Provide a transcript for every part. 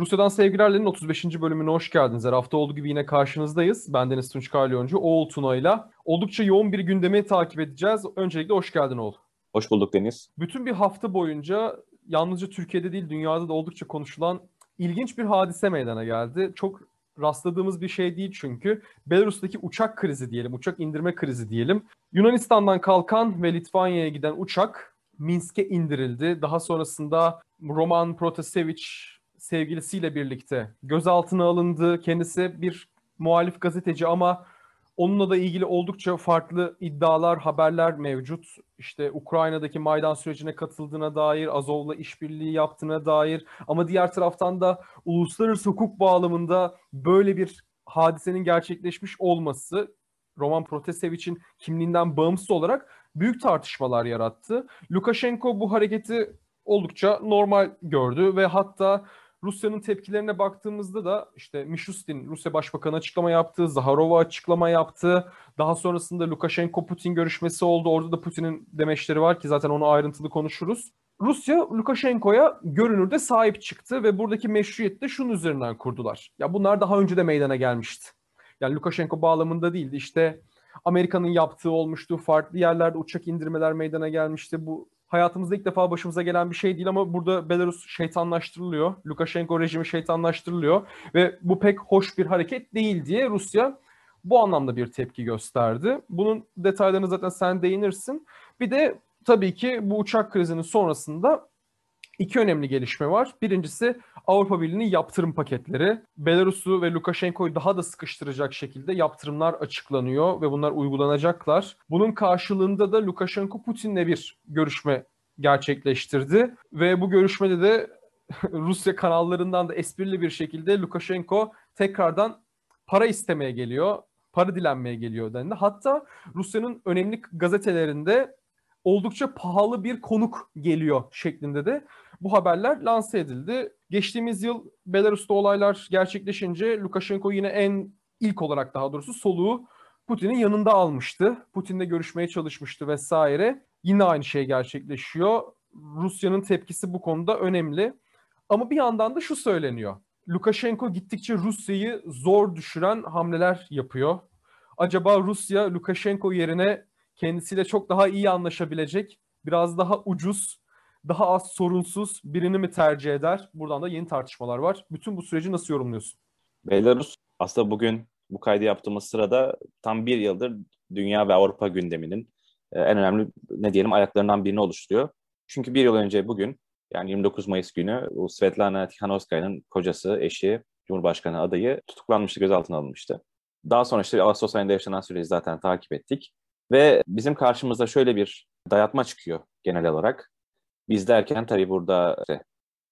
Rusya'dan Sevgilerlerin 35. bölümüne hoş geldiniz. Her hafta olduğu gibi yine karşınızdayız. Ben Deniz Tunç Kalyoncu, Oğul Tuna ile oldukça yoğun bir gündemi takip edeceğiz. Öncelikle hoş geldin Oğul. Hoş bulduk Deniz. Bütün bir hafta boyunca yalnızca Türkiye'de değil dünyada da oldukça konuşulan ilginç bir hadise meydana geldi. Çok rastladığımız bir şey değil çünkü. Belarus'taki uçak krizi diyelim, uçak indirme krizi diyelim. Yunanistan'dan kalkan ve Litvanya'ya giden uçak Minsk'e indirildi. Daha sonrasında Roman Protasevich sevgilisiyle birlikte gözaltına alındı. Kendisi bir muhalif gazeteci ama onunla da ilgili oldukça farklı iddialar, haberler mevcut. İşte Ukrayna'daki Maydan sürecine katıldığına dair, Azov'la işbirliği yaptığına dair ama diğer taraftan da uluslararası hukuk bağlamında böyle bir hadisenin gerçekleşmiş olması Roman Protasevich'in kimliğinden bağımsız olarak büyük tartışmalar yarattı. Lukashenko bu hareketi oldukça normal gördü ve hatta Rusya'nın tepkilerine baktığımızda da işte Mishustin Rusya Başbakanı açıklama yaptı, Zaharova açıklama yaptı. Daha sonrasında Lukashenko-Putin görüşmesi oldu. Orada da Putin'in demeçleri var ki zaten onu ayrıntılı konuşuruz. Rusya Lukashenko'ya görünürde sahip çıktı ve buradaki meşruiyeti de şunun üzerinden kurdular. Ya bunlar daha önce de meydana gelmişti. Yani Lukashenko bağlamında değildi. İşte Amerika'nın yaptığı olmuştu. Farklı yerlerde uçak indirmeler meydana gelmişti. Bu hayatımızda ilk defa başımıza gelen bir şey değil ama burada Belarus şeytanlaştırılıyor. Lukashenko rejimi şeytanlaştırılıyor ve bu pek hoş bir hareket değil diye Rusya bu anlamda bir tepki gösterdi. Bunun detaylarını zaten sen değinirsin. Bir de tabii ki bu uçak krizinin sonrasında iki önemli gelişme var. Birincisi Avrupa Birliği'nin yaptırım paketleri. Belarus'u ve Lukashenko'yu daha da sıkıştıracak şekilde yaptırımlar açıklanıyor ve bunlar uygulanacaklar. Bunun karşılığında da Lukashenko Putin'le bir görüşme gerçekleştirdi ve bu görüşmede de Rusya kanallarından da esprili bir şekilde Lukashenko tekrardan para istemeye geliyor, para dilenmeye geliyor dendi. Hatta Rusya'nın önemli gazetelerinde oldukça pahalı bir konuk geliyor şeklinde de bu haberler lanse edildi. Geçtiğimiz yıl Belarus'ta olaylar gerçekleşince Lukashenko yine en ilk olarak daha doğrusu soluğu Putin'in yanında almıştı. Putin'le görüşmeye çalışmıştı vesaire. Yine aynı şey gerçekleşiyor. Rusya'nın tepkisi bu konuda önemli. Ama bir yandan da şu söyleniyor. Lukashenko gittikçe Rusya'yı zor düşüren hamleler yapıyor. Acaba Rusya Lukashenko yerine kendisiyle çok daha iyi anlaşabilecek, biraz daha ucuz, daha az sorunsuz birini mi tercih eder? Buradan da yeni tartışmalar var. Bütün bu süreci nasıl yorumluyorsun? Belarus aslında bugün bu kaydı yaptığımız sırada tam bir yıldır dünya ve Avrupa gündeminin e, en önemli ne diyelim ayaklarından birini oluşturuyor. Çünkü bir yıl önce bugün yani 29 Mayıs günü Svetlana Tikhanovskaya'nın kocası, eşi, Cumhurbaşkanı adayı tutuklanmıştı, gözaltına alınmıştı. Daha sonra işte Ağustos ayında yaşanan süreci zaten takip ettik. Ve bizim karşımıza şöyle bir dayatma çıkıyor genel olarak. Biz derken tabii burada işte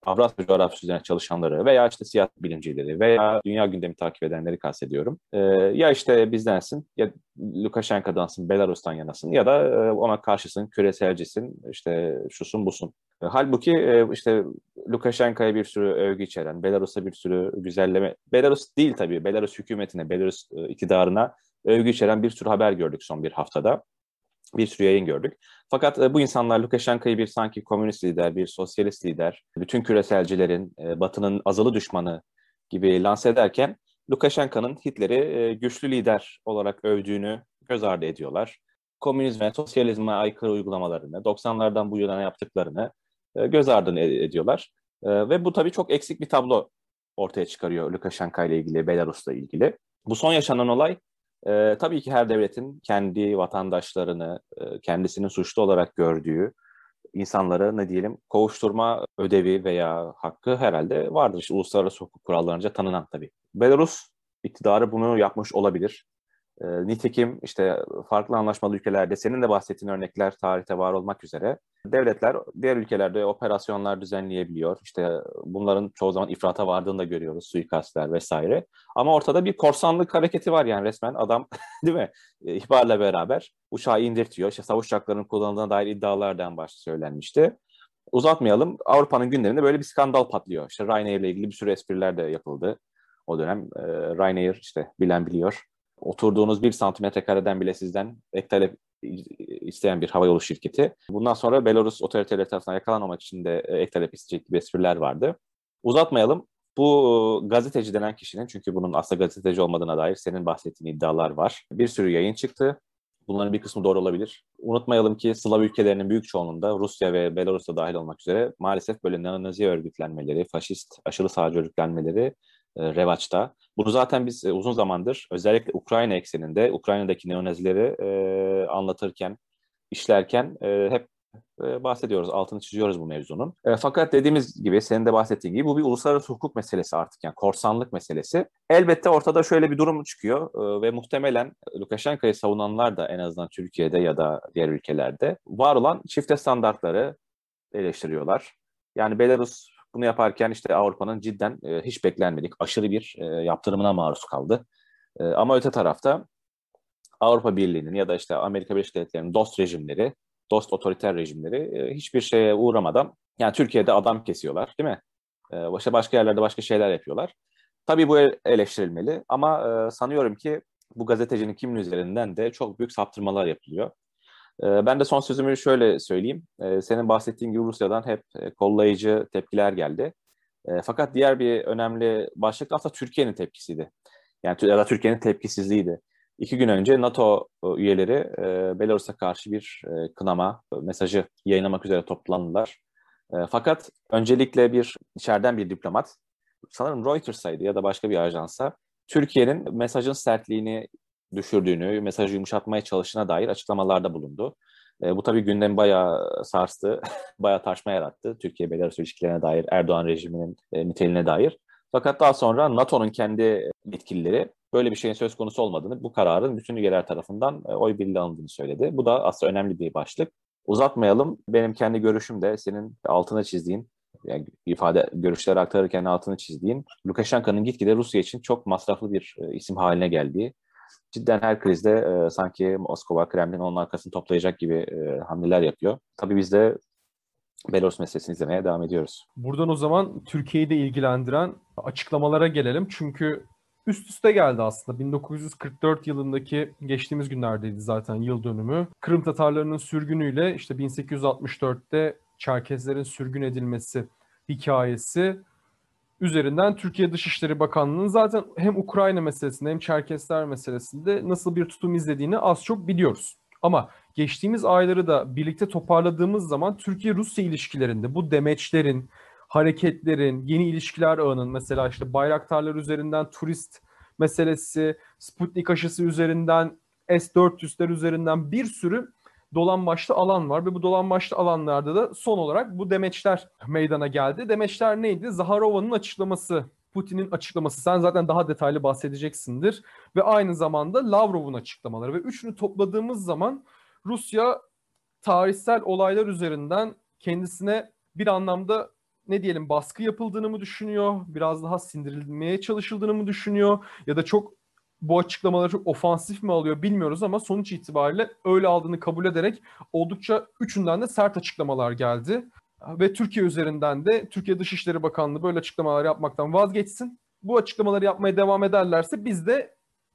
Avrasya coğrafyası üzerine çalışanları veya işte siyaset bilimcileri veya dünya gündemi takip edenleri kastediyorum. Ee, ya işte bizdensin ya Lukashenko'dansın, Belarus'tan yanasın ya da e, ona karşısın, küreselcisin, işte şusun busun. E, halbuki e, işte Lukashenko'ya bir sürü övgü içeren, Belarus'a bir sürü güzelleme, Belarus değil tabii, Belarus hükümetine, Belarus e, iktidarına övgü içeren bir sürü haber gördük son bir haftada. Bir sürü yayın gördük. Fakat e, bu insanlar Lukashenko'yu bir sanki komünist lider, bir sosyalist lider, bütün küreselcilerin, e, Batı'nın azılı düşmanı gibi lanse ederken Lukashenko'nın Hitler'i e, güçlü lider olarak övdüğünü göz ardı ediyorlar. Komünizme, sosyalizme aykırı uygulamalarını, 90'lardan bu yana yaptıklarını göz ardı ediyorlar. Ve bu tabii çok eksik bir tablo ortaya çıkarıyor Lukashenko ile ilgili, Belarus'la ilgili. Bu son yaşanan olay e, tabii ki her devletin kendi vatandaşlarını e, kendisinin suçlu olarak gördüğü insanları ne diyelim kovuşturma ödevi veya hakkı herhalde vardır. İşte uluslararası hukuk kurallarınca tanınan tabii. Belarus iktidarı bunu yapmış olabilir. E, nitekim işte farklı anlaşmalı ülkelerde senin de bahsettiğin örnekler tarihte var olmak üzere devletler diğer ülkelerde operasyonlar düzenleyebiliyor. İşte bunların çoğu zaman ifrata vardığını da görüyoruz, suikastler vesaire. Ama ortada bir korsanlık hareketi var yani resmen adam değil mi? E, ihbarla beraber uçağı indirtiyor. İşte savaş uçaklarının kullanıldığına dair iddialardan başta söylenmişti. Uzatmayalım. Avrupa'nın gündeminde böyle bir skandal patlıyor. İşte Ryanair ile ilgili bir sürü espriler de yapıldı o dönem. E, Ryanair işte bilen biliyor oturduğunuz bir santimetre kareden bile sizden ek talep isteyen bir havayolu şirketi. Bundan sonra Belarus otoriteleri tarafından yakalanmamak için de ek talep isteyecek gibi espriler vardı. Uzatmayalım. Bu gazeteci denen kişinin çünkü bunun aslında gazeteci olmadığına dair senin bahsettiğin iddialar var. Bir sürü yayın çıktı. Bunların bir kısmı doğru olabilir. Unutmayalım ki Slav ülkelerinin büyük çoğunluğunda Rusya ve Belarus'ta dahil olmak üzere maalesef böyle neonazi örgütlenmeleri, faşist, aşırı sağcı örgütlenmeleri e, revaçta. Bunu zaten biz e, uzun zamandır özellikle Ukrayna ekseninde Ukrayna'daki neonazileri e, anlatırken, işlerken e, hep e, bahsediyoruz, altını çiziyoruz bu mevzunun. E, fakat dediğimiz gibi, senin de bahsettiğin gibi bu bir uluslararası hukuk meselesi artık yani korsanlık meselesi. Elbette ortada şöyle bir durum çıkıyor e, ve muhtemelen Lukashenko'yu savunanlar da en azından Türkiye'de ya da diğer ülkelerde var olan çifte standartları eleştiriyorlar. Yani Belarus bunu yaparken işte Avrupa'nın cidden e, hiç beklenmedik aşırı bir e, yaptırımına maruz kaldı. E, ama öte tarafta Avrupa Birliği'nin ya da işte Amerika Birleşik Devletleri'nin dost rejimleri, dost otoriter rejimleri e, hiçbir şeye uğramadan yani Türkiye'de adam kesiyorlar değil mi? E, başka başka yerlerde başka şeyler yapıyorlar. Tabii bu eleştirilmeli ama e, sanıyorum ki bu gazetecinin kimin üzerinden de çok büyük saptırmalar yapılıyor. Ee, ben de son sözümü şöyle söyleyeyim. Ee, senin bahsettiğin gibi Rusya'dan hep e, kollayıcı tepkiler geldi. Ee, fakat diğer bir önemli başlık aslında Türkiye'nin tepkisiydi. Yani ya da Türkiye'nin tepkisizliğiydi. İki gün önce NATO e, üyeleri e, Belarus'a karşı bir kınama mesajı yayınlamak üzere toplandılar. Fakat öncelikle bir içeriden bir diplomat, sanırım Reuters'aydı ya da başka bir ajansa, Türkiye'nin mesajın sertliğini düşürdüğünü, mesajı yumuşatmaya çalıştığına dair açıklamalarda bulundu. E, bu tabii gündemi bayağı sarstı, bayağı tartışma yarattı. Türkiye-Belarus ilişkilerine dair, Erdoğan rejiminin e, niteliğine dair. Fakat daha sonra NATO'nun kendi yetkilileri böyle bir şeyin söz konusu olmadığını, bu kararın bütün üyeler tarafından e, oy birliği alındığını söyledi. Bu da aslında önemli bir başlık. Uzatmayalım. Benim kendi görüşüm de senin altına çizdiğin, yani ifade görüşleri aktarırken altını çizdiğin, Lukashenko'nun gitgide Rusya için çok masraflı bir e, isim haline geldiği, cidden her krizde e, sanki Moskova, Kremlin onun arkasını toplayacak gibi e, hamleler yapıyor. Tabii biz de Belarus meselesini izlemeye devam ediyoruz. Buradan o zaman Türkiye'yi de ilgilendiren açıklamalara gelelim. Çünkü üst üste geldi aslında. 1944 yılındaki geçtiğimiz günlerdeydi zaten yıl dönümü. Kırım Tatarlarının sürgünüyle işte 1864'te Çerkezlerin sürgün edilmesi hikayesi üzerinden Türkiye Dışişleri Bakanlığı'nın zaten hem Ukrayna meselesinde hem Çerkesler meselesinde nasıl bir tutum izlediğini az çok biliyoruz. Ama geçtiğimiz ayları da birlikte toparladığımız zaman Türkiye-Rusya ilişkilerinde bu demeçlerin, hareketlerin, yeni ilişkiler ağının mesela işte bayraktarlar üzerinden turist meselesi, Sputnik aşısı üzerinden, S-400'ler üzerinden bir sürü dolan başlı alan var ve bu dolan başlı alanlarda da son olarak bu demeçler meydana geldi. Demeçler neydi? Zaharova'nın açıklaması, Putin'in açıklaması. Sen zaten daha detaylı bahsedeceksindir. Ve aynı zamanda Lavrov'un açıklamaları. Ve üçünü topladığımız zaman Rusya tarihsel olaylar üzerinden kendisine bir anlamda ne diyelim baskı yapıldığını mı düşünüyor? Biraz daha sindirilmeye çalışıldığını mı düşünüyor? Ya da çok bu açıklamaları çok ofansif mi alıyor bilmiyoruz ama sonuç itibariyle öyle aldığını kabul ederek oldukça üçünden de sert açıklamalar geldi. Ve Türkiye üzerinden de Türkiye Dışişleri Bakanlığı böyle açıklamalar yapmaktan vazgeçsin. Bu açıklamaları yapmaya devam ederlerse biz de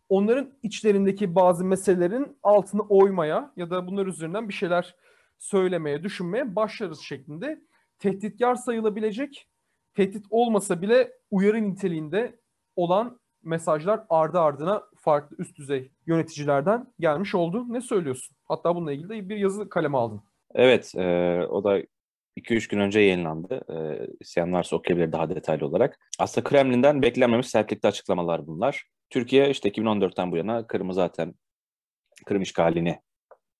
onların içlerindeki bazı meselelerin altını oymaya ya da bunlar üzerinden bir şeyler söylemeye, düşünmeye başlarız şeklinde tehditkar sayılabilecek, tehdit olmasa bile uyarı niteliğinde olan mesajlar ardı ardına farklı üst düzey yöneticilerden gelmiş oldu. Ne söylüyorsun? Hatta bununla ilgili de bir yazı kaleme aldın. Evet, e, o da 2-3 gün önce yayınlandı. E, isteyen varsa okuyabilir daha detaylı olarak. Aslında Kremlin'den beklenmemiş sertlikte açıklamalar bunlar. Türkiye işte 2014'ten bu yana Kırım'ı zaten Kırım işgalini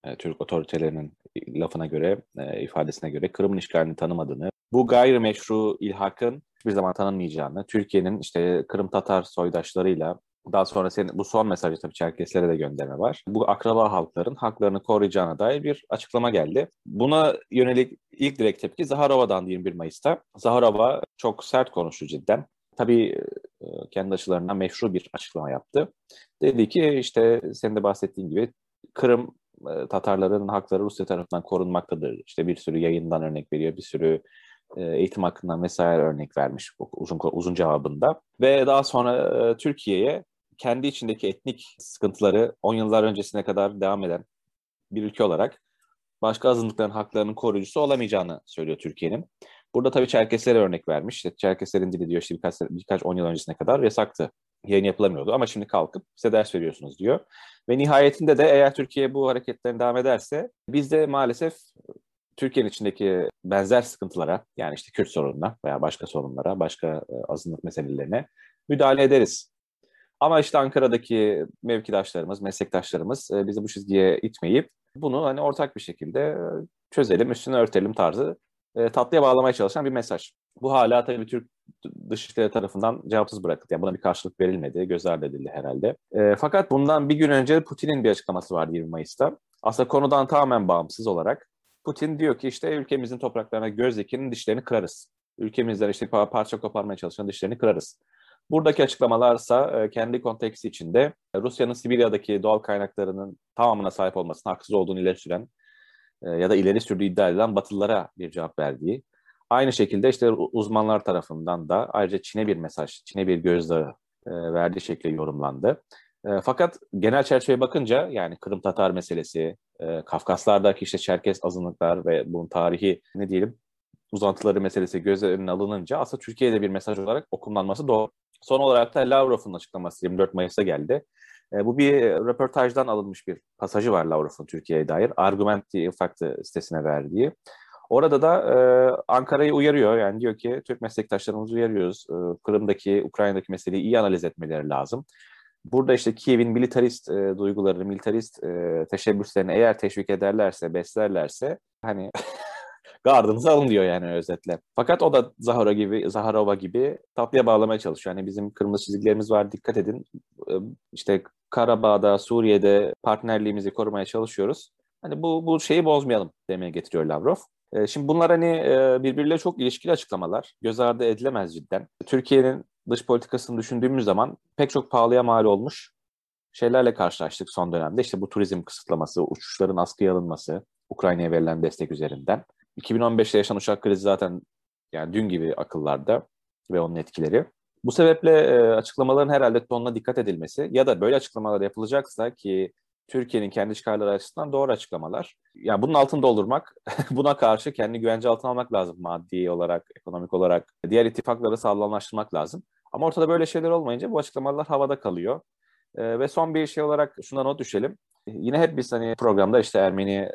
e, Türk otoritelerinin lafına göre, e, ifadesine göre Kırım'ın işgalini tanımadığını, bu gayrimeşru ilhakın hiçbir zaman tanınmayacağını, Türkiye'nin işte Kırım Tatar soydaşlarıyla daha sonra senin bu son mesajı tabii Çerkeslere de gönderme var. Bu akraba halkların haklarını koruyacağına dair bir açıklama geldi. Buna yönelik ilk direkt tepki Zaharova'dan 21 Mayıs'ta. Zaharova çok sert konuştu cidden. Tabii e, kendi açılarından meşru bir açıklama yaptı. Dedi ki işte senin de bahsettiğin gibi Kırım e, Tatarların hakları Rusya tarafından korunmaktadır. İşte bir sürü yayından örnek veriyor, bir sürü eğitim hakkından vesaire örnek vermiş uzun uzun cevabında. Ve daha sonra e, Türkiye'ye kendi içindeki etnik sıkıntıları 10 yıllar öncesine kadar devam eden bir ülke olarak başka azınlıkların haklarının koruyucusu olamayacağını söylüyor Türkiye'nin. Burada tabii Çerkeslere örnek vermiş. İşte Çerkeslerin dili diyor işte birkaç, birkaç on yıl öncesine kadar yasaktı. Yayın yapılamıyordu ama şimdi kalkıp size ders veriyorsunuz diyor. Ve nihayetinde de eğer Türkiye bu hareketlerin devam ederse biz de maalesef Türkiye'nin içindeki benzer sıkıntılara yani işte Kürt sorununa veya başka sorunlara, başka e, azınlık meselelerine müdahale ederiz. Ama işte Ankara'daki mevkidaşlarımız, meslektaşlarımız e, bizi bu çizgiye itmeyip bunu hani ortak bir şekilde e, çözelim, üstüne örtelim tarzı tatlıya bağlamaya çalışan bir mesaj. Bu hala tabii Türk Dışişleri tarafından cevapsız bırakıldı. Yani buna bir karşılık verilmedi, göz ardı edildi herhalde. E, fakat bundan bir gün önce Putin'in bir açıklaması vardı 20 Mayıs'ta. Aslında konudan tamamen bağımsız olarak Putin diyor ki işte ülkemizin topraklarına göz dikenin dişlerini kırarız. Ülkemizden işte parça koparmaya çalışan dişlerini kırarız. Buradaki açıklamalarsa e, kendi konteksti içinde Rusya'nın Sibirya'daki doğal kaynaklarının tamamına sahip olmasına haksız olduğunu ileri süren e, ya da ileri sürdüğü iddia edilen Batılılara bir cevap verdiği. Aynı şekilde işte uzmanlar tarafından da ayrıca Çin'e bir mesaj, Çin'e bir gözdağı e, verdiği şekilde yorumlandı. Fakat genel çerçeveye bakınca yani Kırım Tatar meselesi, Kafkaslardaki işte Çerkes azınlıklar ve bunun tarihi ne diyelim uzantıları meselesi göz önüne alınınca aslında Türkiye'de bir mesaj olarak okunlanması doğru. Son olarak da Lavrov'un açıklaması 24 Mayıs'ta geldi. E, bu bir röportajdan alınmış bir pasajı var Lavrov'un Türkiye'ye dair. Argument diye ufaktı sitesine verdiği. Orada da e, Ankara'yı uyarıyor. Yani diyor ki Türk meslektaşlarımızı uyarıyoruz. E, Kırım'daki, Ukrayna'daki meseleyi iyi analiz etmeleri lazım. Burada işte Kiev'in militarist e, duygularını, militarist e, teşebbüslerini eğer teşvik ederlerse, beslerlerse hani gardınızı alın diyor yani özetle. Fakat o da Zahara gibi, Zaharova gibi tatlıya bağlamaya çalışıyor. Yani bizim kırmızı çizgilerimiz var dikkat edin. Ee, işte Karabağ'da, Suriye'de partnerliğimizi korumaya çalışıyoruz. Hani bu, bu şeyi bozmayalım demeye getiriyor Lavrov. Ee, şimdi bunlar hani e, birbiriyle çok ilişkili açıklamalar. Göz ardı edilemez cidden. Türkiye'nin dış politikasını düşündüğümüz zaman pek çok pahalıya mal olmuş şeylerle karşılaştık son dönemde. İşte bu turizm kısıtlaması, uçuşların askıya alınması, Ukrayna'ya verilen destek üzerinden. 2015'te yaşanan uçak krizi zaten yani dün gibi akıllarda ve onun etkileri. Bu sebeple e, açıklamaların herhalde tonuna dikkat edilmesi ya da böyle açıklamalar yapılacaksa ki Türkiye'nin kendi çıkarları açısından doğru açıklamalar. Yani bunun altını doldurmak, buna karşı kendi güvence altına almak lazım maddi olarak, ekonomik olarak. Diğer ittifakları sağlamlaştırmak lazım. Ama ortada böyle şeyler olmayınca bu açıklamalar havada kalıyor. E, ve son bir şey olarak şuna not düşelim. Yine hep biz hani programda işte Ermeni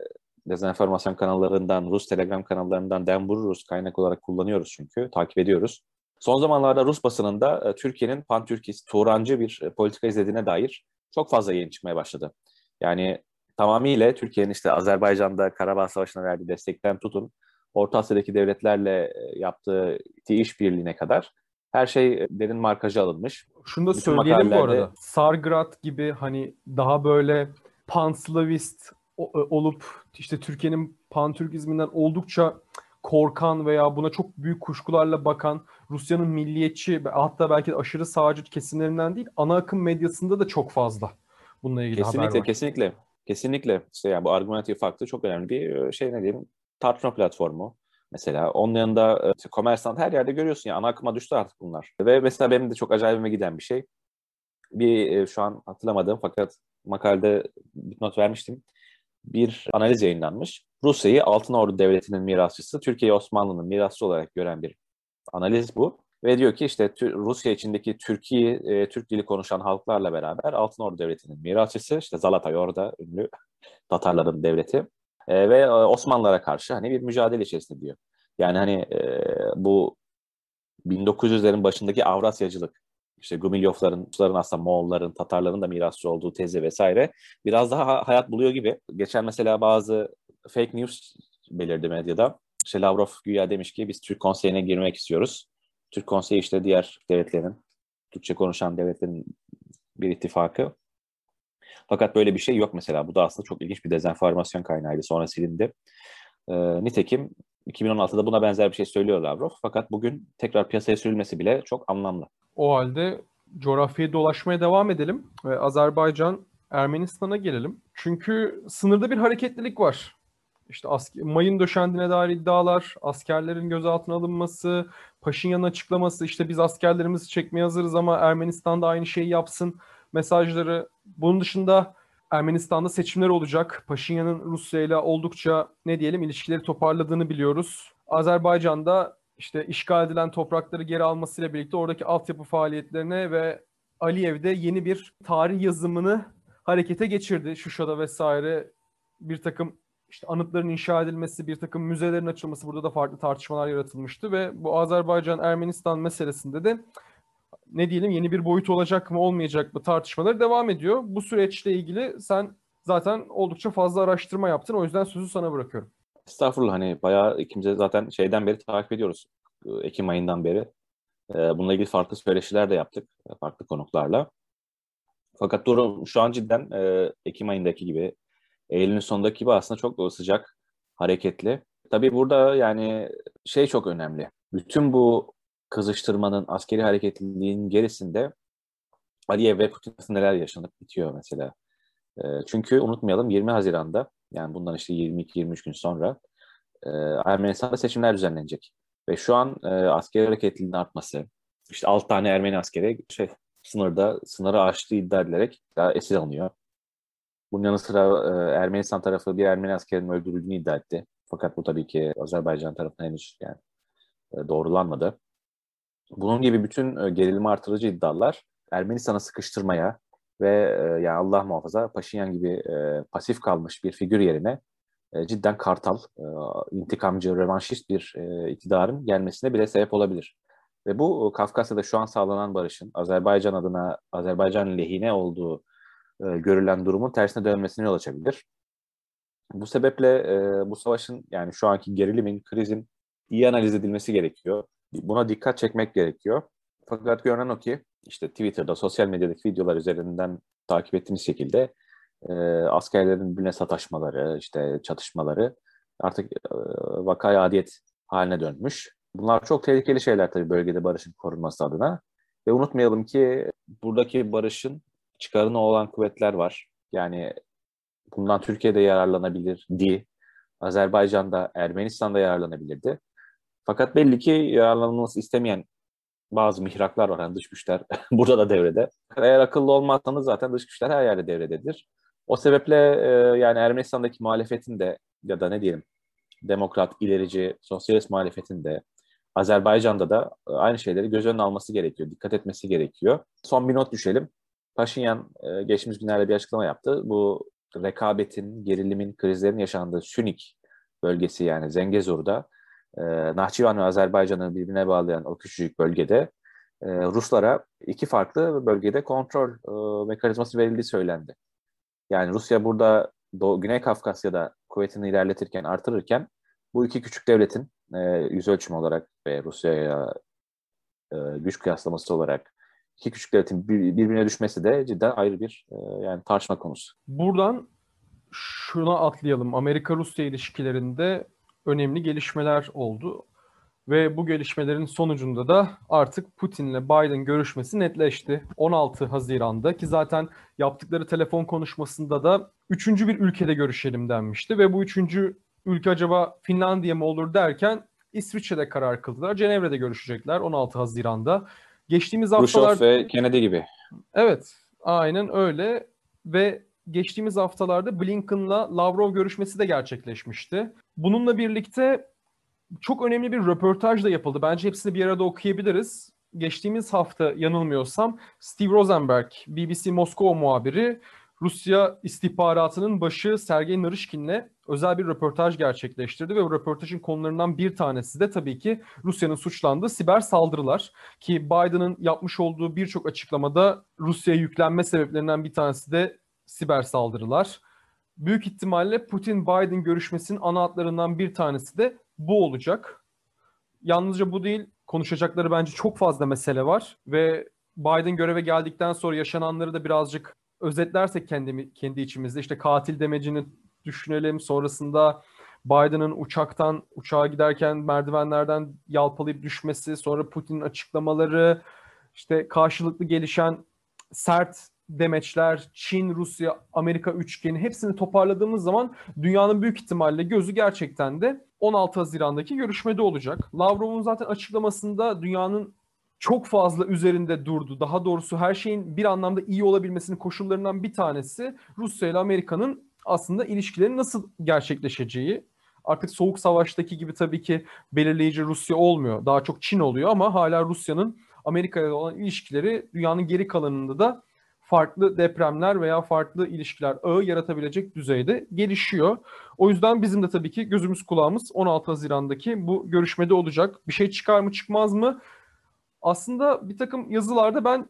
dezenformasyon kanallarından, Rus Telegram kanallarından dem vururuz. Kaynak olarak kullanıyoruz çünkü. Takip ediyoruz. Son zamanlarda Rus basınında e, Türkiye'nin pan-Türkist, Turancı bir e, politika izlediğine dair çok fazla yayın çıkmaya başladı. Yani tamamıyla Türkiye'nin işte Azerbaycan'da Karabağ Savaşı'na verdiği destekten tutun, Orta Asya'daki devletlerle e, yaptığı işbirliğine kadar her şey derin markajı alınmış. Şunu da Bütün söyleyelim makalelerde... bu arada. Sargrad gibi hani daha böyle panslavist e, olup işte Türkiye'nin pantürkizminden oldukça korkan veya buna çok büyük kuşkularla bakan Rusya'nın milliyetçi hatta belki aşırı sağcı kesimlerinden değil ana akım medyasında da çok fazla bununla ilgili kesinlikle, haber var. Kesinlikle, kesinlikle. İşte yani bu argumentatif faktı çok önemli bir e, şey ne diyelim tartışma platformu. Mesela onun yanında e, işte Kommersant her yerde görüyorsun ya ana akıma düştü artık bunlar. Ve mesela benim de çok acayibime giden bir şey. Bir şu an hatırlamadım fakat makalede bir not vermiştim bir analiz yayınlanmış. Rusya'yı Altın Ordu Devleti'nin mirasçısı, Türkiye'yi Osmanlı'nın mirasçı olarak gören bir analiz bu. Ve diyor ki işte Rusya içindeki Türkiye, e, Türk dili konuşan halklarla beraber Altın Ordu Devleti'nin mirasçısı, işte Zalatay orada ünlü Tatarların devleti e, ve e, Osmanlılara karşı hani bir mücadele içerisinde diyor. Yani hani e, bu 1900'lerin başındaki Avrasyacılık işte Gumilyovların, Rusların aslında Moğolların, Tatarların da mirasçı olduğu tezi vesaire biraz daha hayat buluyor gibi. Geçen mesela bazı fake news belirdi medyada. İşte Lavrov güya demiş ki biz Türk Konseyi'ne girmek istiyoruz. Türk Konseyi işte diğer devletlerin, Türkçe konuşan devletlerin bir ittifakı. Fakat böyle bir şey yok mesela. Bu da aslında çok ilginç bir dezenformasyon kaynağıydı. Sonra silindi. Ee, nitekim 2016'da buna benzer bir şey söylüyor Lavrov. Fakat bugün tekrar piyasaya sürülmesi bile çok anlamlı. O halde coğrafyayı dolaşmaya devam edelim ve Azerbaycan Ermenistan'a gelelim. Çünkü sınırda bir hareketlilik var. İşte asker, mayın döşendiğine dair iddialar, askerlerin gözaltına alınması, Paşinyan'ın açıklaması, işte biz askerlerimizi çekmeye hazırız ama Ermenistan da aynı şeyi yapsın mesajları. Bunun dışında Ermenistan'da seçimler olacak. Paşinyan'ın Rusya ile oldukça ne diyelim ilişkileri toparladığını biliyoruz. Azerbaycan'da işte işgal edilen toprakları geri almasıyla birlikte oradaki altyapı faaliyetlerine ve Aliyev'de yeni bir tarih yazımını harekete geçirdi. Şuşa'da vesaire bir takım işte anıtların inşa edilmesi, bir takım müzelerin açılması burada da farklı tartışmalar yaratılmıştı ve bu Azerbaycan-Ermenistan meselesinde de ne diyelim yeni bir boyut olacak mı olmayacak mı tartışmaları devam ediyor. Bu süreçle ilgili sen zaten oldukça fazla araştırma yaptın. O yüzden sözü sana bırakıyorum. Estağfurullah hani bayağı ikimize zaten şeyden beri takip ediyoruz. Ekim ayından beri. Ee, bununla ilgili farklı söyleşiler de yaptık farklı konuklarla. Fakat durum şu an cidden e, Ekim ayındaki gibi, Eylül'ün sonundaki gibi aslında çok sıcak, hareketli. Tabii burada yani şey çok önemli. Bütün bu kızıştırmanın, askeri hareketliliğin gerisinde Aliyev ve Putin neler yaşanıp bitiyor mesela. E, çünkü unutmayalım 20 Haziran'da yani bundan işte 22-23 gün sonra e, Ermenistan'da seçimler düzenlenecek. Ve şu an e, askeri hareketliliğin artması, işte 6 tane Ermeni askeri şey sınırda sınırı aştığı iddia edilerek esir alınıyor. Bunun yanı sıra e, Ermenistan tarafı bir Ermeni askerinin öldürüldüğünü iddia etti. Fakat bu tabii ki Azerbaycan tarafından henüz yani e, doğrulanmadı. Bunun gibi bütün e, gerilimi artırıcı iddialar Ermenistan'a sıkıştırmaya ve e, yani Allah muhafaza Paşinyan gibi e, pasif kalmış bir figür yerine e, cidden kartal, e, intikamcı, revanşist bir e, iktidarın gelmesine bile sebep olabilir. Ve bu Kafkasya'da şu an sağlanan barışın Azerbaycan adına, Azerbaycan lehine olduğu e, görülen durumun tersine dönmesine yol açabilir. Bu sebeple e, bu savaşın yani şu anki gerilimin, krizin iyi analiz edilmesi gerekiyor. Buna dikkat çekmek gerekiyor. Fakat görünen o ki işte Twitter'da, sosyal medyadaki videolar üzerinden takip ettiğimiz şekilde e, askerlerin birbirine sataşmaları, işte çatışmaları artık e, vakaya adiyet haline dönmüş. Bunlar çok tehlikeli şeyler tabii bölgede barışın korunması adına. Ve unutmayalım ki buradaki barışın çıkarına olan kuvvetler var. Yani bundan Türkiye'de yararlanabilirdi. Azerbaycan'da, Ermenistan'da yararlanabilirdi. Fakat belli ki yararlanılması istemeyen bazı mihraklar var. Yani dış güçler burada da devrede. Eğer akıllı olmazsanız zaten dış güçler her yerde devrededir. O sebeple e, yani Ermenistan'daki muhalefetin de ya da ne diyelim demokrat, ilerici, sosyalist muhalefetin de Azerbaycan'da da aynı şeyleri göz önüne alması gerekiyor. Dikkat etmesi gerekiyor. Son bir not düşelim. Paşinyan e, geçmiş günlerde bir açıklama yaptı. Bu rekabetin, gerilimin, krizlerin yaşandığı Sünik bölgesi yani Zengezur'da e, Nahçıvan ve Azerbaycan'ı birbirine bağlayan o küçücük bölgede e, Ruslara iki farklı bölgede kontrol e, mekanizması verildiği söylendi. Yani Rusya burada Güney Kafkasya'da kuvvetini ilerletirken, artırırken bu iki küçük devletin yüz ölçümü olarak ve Rusya'ya e, güç kıyaslaması olarak iki küçük devletin bir, birbirine düşmesi de cidden ayrı bir e, yani tartışma konusu. Buradan şuna atlayalım. Amerika-Rusya ilişkilerinde önemli gelişmeler oldu. Ve bu gelişmelerin sonucunda da artık Putin'le Biden görüşmesi netleşti. 16 Haziran'da ki zaten yaptıkları telefon konuşmasında da üçüncü bir ülkede görüşelim denmişti. Ve bu üçüncü ülke acaba Finlandiya mı olur derken İsviçre'de karar kıldılar. Cenevre'de görüşecekler 16 Haziran'da. Geçtiğimiz haftalar... Khrushchev ve Kennedy gibi. Evet, aynen öyle. Ve geçtiğimiz haftalarda Blinken'la Lavrov görüşmesi de gerçekleşmişti. Bununla birlikte çok önemli bir röportaj da yapıldı. Bence hepsini bir arada okuyabiliriz. Geçtiğimiz hafta yanılmıyorsam Steve Rosenberg, BBC Moskova muhabiri, Rusya istihbaratının başı Sergey Narishkin'le özel bir röportaj gerçekleştirdi ve bu röportajın konularından bir tanesi de tabii ki Rusya'nın suçlandığı siber saldırılar ki Biden'ın yapmış olduğu birçok açıklamada Rusya'ya yüklenme sebeplerinden bir tanesi de siber saldırılar. Büyük ihtimalle Putin-Biden görüşmesinin ana hatlarından bir tanesi de bu olacak. Yalnızca bu değil, konuşacakları bence çok fazla mesele var ve Biden göreve geldikten sonra yaşananları da birazcık özetlersek kendi, kendi içimizde işte katil demecini düşünelim. Sonrasında Biden'ın uçaktan uçağa giderken merdivenlerden yalpalayıp düşmesi, sonra Putin'in açıklamaları, işte karşılıklı gelişen sert demeçler, Çin, Rusya, Amerika üçgeni hepsini toparladığımız zaman dünyanın büyük ihtimalle gözü gerçekten de 16 Haziran'daki görüşmede olacak. Lavrov'un zaten açıklamasında dünyanın çok fazla üzerinde durdu. Daha doğrusu her şeyin bir anlamda iyi olabilmesinin koşullarından bir tanesi Rusya ile Amerika'nın aslında ilişkilerin nasıl gerçekleşeceği. Artık soğuk savaştaki gibi tabii ki belirleyici Rusya olmuyor. Daha çok Çin oluyor ama hala Rusya'nın Amerika ile olan ilişkileri dünyanın geri kalanında da farklı depremler veya farklı ilişkiler ağı yaratabilecek düzeyde gelişiyor. O yüzden bizim de tabii ki gözümüz kulağımız 16 Haziran'daki bu görüşmede olacak. Bir şey çıkar mı çıkmaz mı? Aslında bir takım yazılarda ben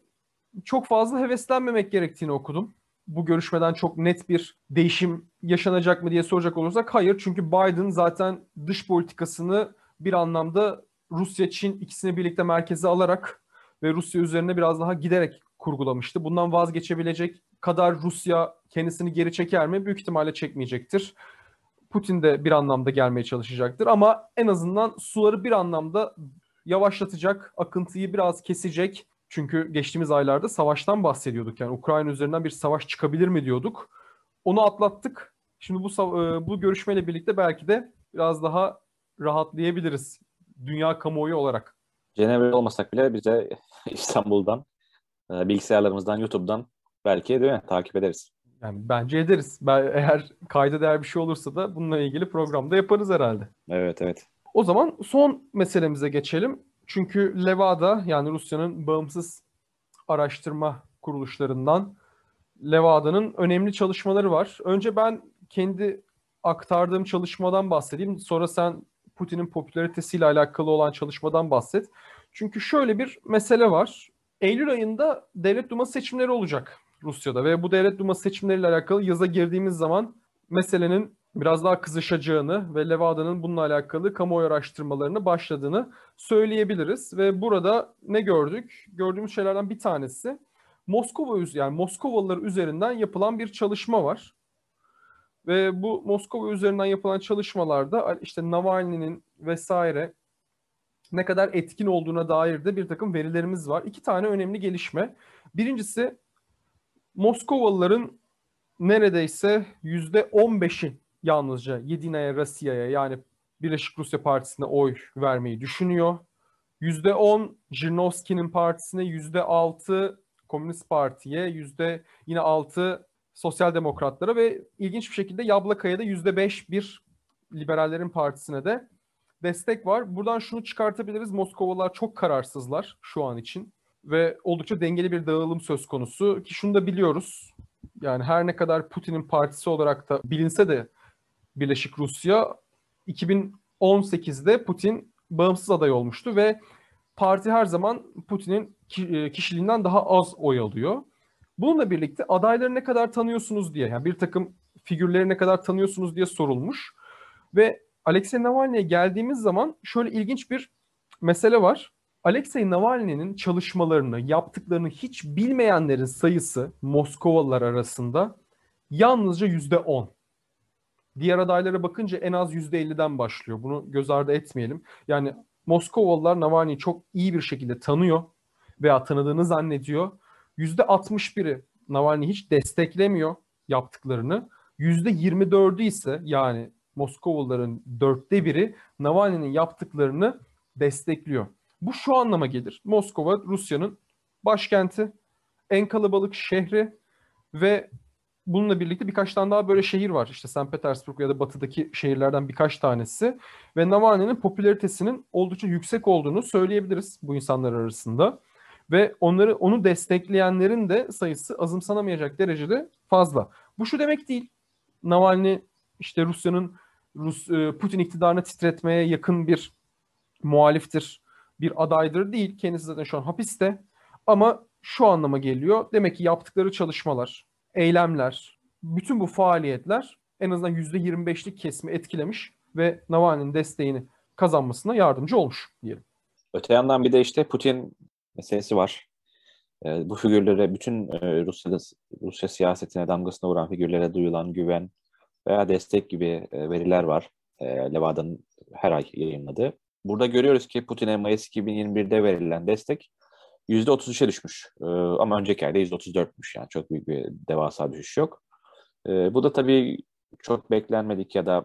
çok fazla heveslenmemek gerektiğini okudum. Bu görüşmeden çok net bir değişim yaşanacak mı diye soracak olursak hayır. Çünkü Biden zaten dış politikasını bir anlamda Rusya, Çin ikisini birlikte merkeze alarak ve Rusya üzerine biraz daha giderek kurgulamıştı. Bundan vazgeçebilecek kadar Rusya kendisini geri çeker mi? Büyük ihtimalle çekmeyecektir. Putin de bir anlamda gelmeye çalışacaktır ama en azından suları bir anlamda yavaşlatacak, akıntıyı biraz kesecek. Çünkü geçtiğimiz aylarda savaştan bahsediyorduk. Yani Ukrayna üzerinden bir savaş çıkabilir mi diyorduk. Onu atlattık. Şimdi bu e, bu görüşmeyle birlikte belki de biraz daha rahatlayabiliriz dünya kamuoyu olarak. Cenevre olmasak bile bize İstanbul'dan, e, bilgisayarlarımızdan, YouTube'dan belki değil mi takip ederiz. Yani bence ederiz. Ben, eğer kayda değer bir şey olursa da bununla ilgili programda yaparız herhalde. Evet, evet. O zaman son meselemize geçelim. Çünkü Levada yani Rusya'nın bağımsız araştırma kuruluşlarından Levada'nın önemli çalışmaları var. Önce ben kendi aktardığım çalışmadan bahsedeyim. Sonra sen Putin'in popülaritesiyle alakalı olan çalışmadan bahset. Çünkü şöyle bir mesele var. Eylül ayında devlet duma seçimleri olacak Rusya'da ve bu devlet duma seçimleriyle alakalı yaza girdiğimiz zaman meselenin biraz daha kızışacağını ve Levada'nın bununla alakalı kamuoyu araştırmalarını başladığını söyleyebiliriz. Ve burada ne gördük? Gördüğümüz şeylerden bir tanesi Moskova yani Moskovalılar üzerinden yapılan bir çalışma var. Ve bu Moskova üzerinden yapılan çalışmalarda işte Navalny'nin vesaire ne kadar etkin olduğuna dair de bir takım verilerimiz var. İki tane önemli gelişme. Birincisi Moskovalıların neredeyse yüzde 15'i yalnızca Yedinaya Rusya'ya yani Birleşik Rusya Partisi'ne oy vermeyi düşünüyor. Yüzde 10 Jirnovski'nin partisine, yüzde 6 Komünist Parti'ye, yüzde yine 6 Sosyal Demokratlara ve ilginç bir şekilde Yablakaya'da yüzde beş bir liberallerin partisine de destek var. Buradan şunu çıkartabiliriz. Moskovalılar çok kararsızlar şu an için ve oldukça dengeli bir dağılım söz konusu ki şunu da biliyoruz. Yani her ne kadar Putin'in partisi olarak da bilinse de Birleşik Rusya 2018'de Putin bağımsız aday olmuştu ve parti her zaman Putin'in e, kişiliğinden daha az oy alıyor. Bununla birlikte adayları ne kadar tanıyorsunuz diye, yani bir takım figürleri ne kadar tanıyorsunuz diye sorulmuş. Ve Alexei Navalny'e geldiğimiz zaman şöyle ilginç bir mesele var. Alexei Navalny'nin çalışmalarını, yaptıklarını hiç bilmeyenlerin sayısı Moskovalılar arasında yalnızca yüzde on. Diğer adaylara bakınca en az yüzde elliden başlıyor. Bunu göz ardı etmeyelim. Yani Moskovalılar Navalny'yi çok iyi bir şekilde tanıyor veya tanıdığını zannediyor. Yüzde 61'i Navalny hiç desteklemiyor yaptıklarını. Yüzde 24'ü ise yani Moskovalıların dörtte biri Navalny'nin yaptıklarını destekliyor. Bu şu anlama gelir. Moskova Rusya'nın başkenti, en kalabalık şehri ve bununla birlikte birkaç tane daha böyle şehir var. İşte St. Petersburg ya da batıdaki şehirlerden birkaç tanesi. Ve Navalny'nin popülaritesinin oldukça yüksek olduğunu söyleyebiliriz bu insanlar arasında. Ve onları onu destekleyenlerin de sayısı azımsanamayacak derecede fazla. Bu şu demek değil. Navalny işte Rusya'nın Rus e, Putin iktidarını titretmeye yakın bir muhaliftir, bir adaydır değil. Kendisi zaten şu an hapiste. Ama şu anlama geliyor. Demek ki yaptıkları çalışmalar, eylemler, bütün bu faaliyetler en azından %25'lik kesimi etkilemiş ve Navalny'nin desteğini kazanmasına yardımcı olmuş diyelim. Öte yandan bir de işte Putin meselesi var. E, bu figürlere, bütün e, Rusya, Rusya siyasetine damgasına vuran figürlere duyulan güven veya destek gibi e, veriler var. E, Levada'nın her ay yayınladığı. Burada görüyoruz ki Putin'e Mayıs 2021'de verilen destek %33'e düşmüş. E, ama önceki ayda %34'müş yani çok büyük bir devasa düşüş yok. E, bu da tabii çok beklenmedik ya da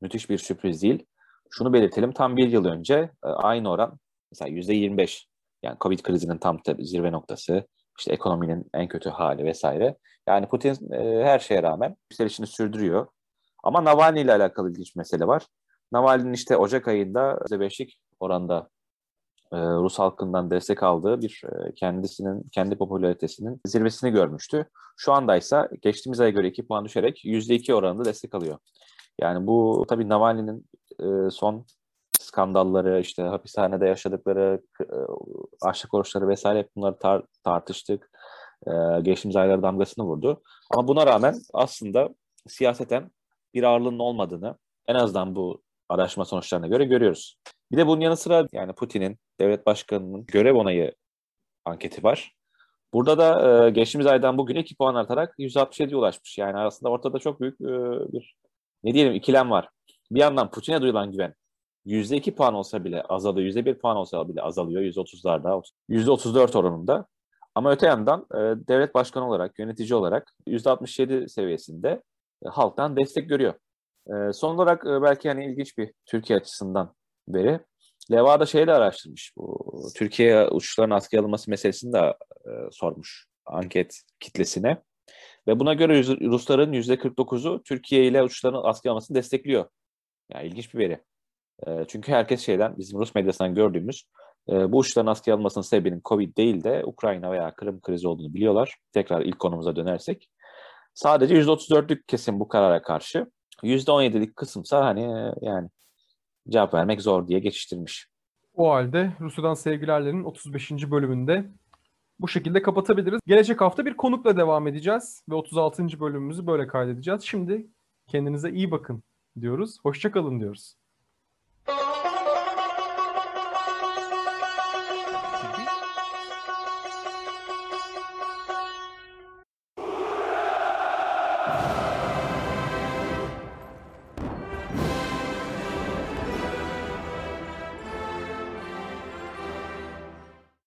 müthiş bir sürpriz değil. Şunu belirtelim tam bir yıl önce e, aynı oran mesela %25 yani Covid krizinin tam zirve noktası, işte ekonominin en kötü hali vesaire. Yani Putin e, her şeye rağmen yükselişini sürdürüyor. Ama Navalny ile alakalı ilginç mesele var. Navalny'nin işte Ocak ayında %5'lik oranda Rus halkından destek aldığı bir e, kendisinin kendi popülaritesinin zirvesini görmüştü. Şu anda ise geçtiğimiz aya göre 2 puan düşerek %2 oranında destek alıyor. Yani bu tabii Navalny'nin e, son skandalları, işte hapishanede yaşadıkları, e, açlık oruçları vesaire hep bunları tar- tartıştık. E, geçtiğimiz aylarda damgasını vurdu. Ama buna rağmen aslında siyaseten bir ağırlığının olmadığını en azından bu araştırma sonuçlarına göre görüyoruz. Bir de bunun yanı sıra yani Putin'in, devlet başkanının görev onayı anketi var. Burada da e, geçtiğimiz aydan bugüne 2 puan artarak 167'ye ulaşmış. Yani aslında ortada çok büyük e, bir ne diyelim ikilem var. Bir yandan Putin'e duyulan güven %2 puan olsa bile azalıyor, %1 puan olsa bile azalıyor %30'larda, %34 oranında. Ama öte yandan e, devlet başkanı olarak, yönetici olarak %67 seviyesinde e, halktan destek görüyor. E, son olarak e, belki hani ilginç bir Türkiye açısından veri. Levada şeyi de araştırmış. Bu Türkiye uçuşların askıya alınması meselesini de e, sormuş anket kitlesine. Ve buna göre Rusların %49'u Türkiye ile uçuşların askıya almasını destekliyor. Yani ilginç bir veri. E, çünkü herkes şeyden, bizim Rus medyasından gördüğümüz e, bu uçuşların askıya alınmasının sebebinin Covid değil de Ukrayna veya Kırım krizi olduğunu biliyorlar. Tekrar ilk konumuza dönersek. Sadece %34'lük kesim bu karara karşı. %17'lik kısımsa hani yani cevap vermek zor diye geçiştirmiş. O halde Rusya'dan Sevgilerlerin 35. bölümünde bu şekilde kapatabiliriz. Gelecek hafta bir konukla devam edeceğiz ve 36. bölümümüzü böyle kaydedeceğiz. Şimdi kendinize iyi bakın diyoruz. Hoşçakalın diyoruz.